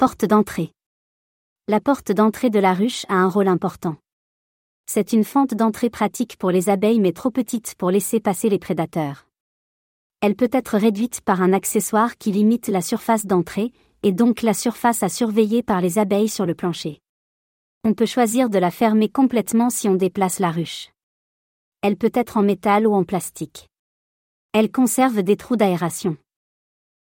Porte d'entrée. La porte d'entrée de la ruche a un rôle important. C'est une fente d'entrée pratique pour les abeilles mais trop petite pour laisser passer les prédateurs. Elle peut être réduite par un accessoire qui limite la surface d'entrée, et donc la surface à surveiller par les abeilles sur le plancher. On peut choisir de la fermer complètement si on déplace la ruche. Elle peut être en métal ou en plastique. Elle conserve des trous d'aération.